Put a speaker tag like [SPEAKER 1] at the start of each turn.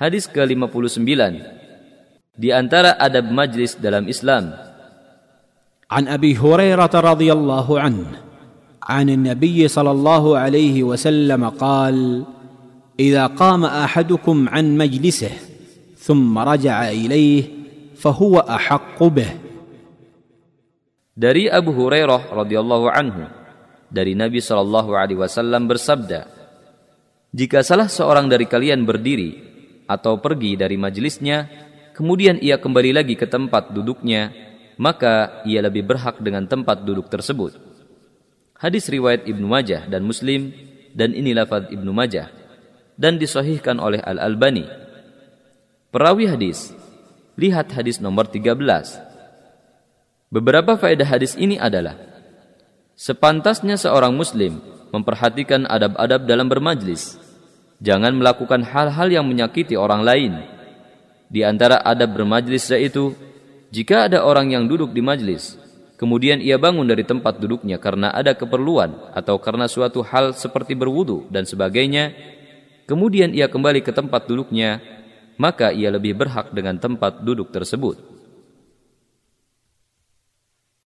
[SPEAKER 1] Hadis ke-59 Di antara adab majlis dalam Islam
[SPEAKER 2] عن ابي هريره رضي الله عنه عن النبي صلى الله عليه وسلم قال اذا قام احدكم عن مجلسه ثم رجع اليه فهو احق به
[SPEAKER 1] Dari Abu Hurairah radhiyallahu anhu dari Nabi Shallallahu alaihi wasallam bersabda Jika salah seorang dari kalian berdiri atau pergi dari majelisnya kemudian ia kembali lagi ke tempat duduknya maka ia lebih berhak dengan tempat duduk tersebut. Hadis riwayat Ibnu Majah dan Muslim dan ini lafaz Ibnu Majah dan disahihkan oleh Al-Albani. Perawi hadis, lihat hadis nomor 13. Beberapa faedah hadis ini adalah sepantasnya seorang muslim memperhatikan adab-adab dalam bermajlis. Jangan melakukan hal-hal yang menyakiti orang lain. Di antara adab bermajlis yaitu jika ada orang yang duduk di majlis, kemudian ia bangun dari tempat duduknya karena ada keperluan atau karena suatu hal seperti berwudu dan sebagainya, kemudian ia kembali ke tempat duduknya, maka ia lebih berhak dengan tempat duduk tersebut.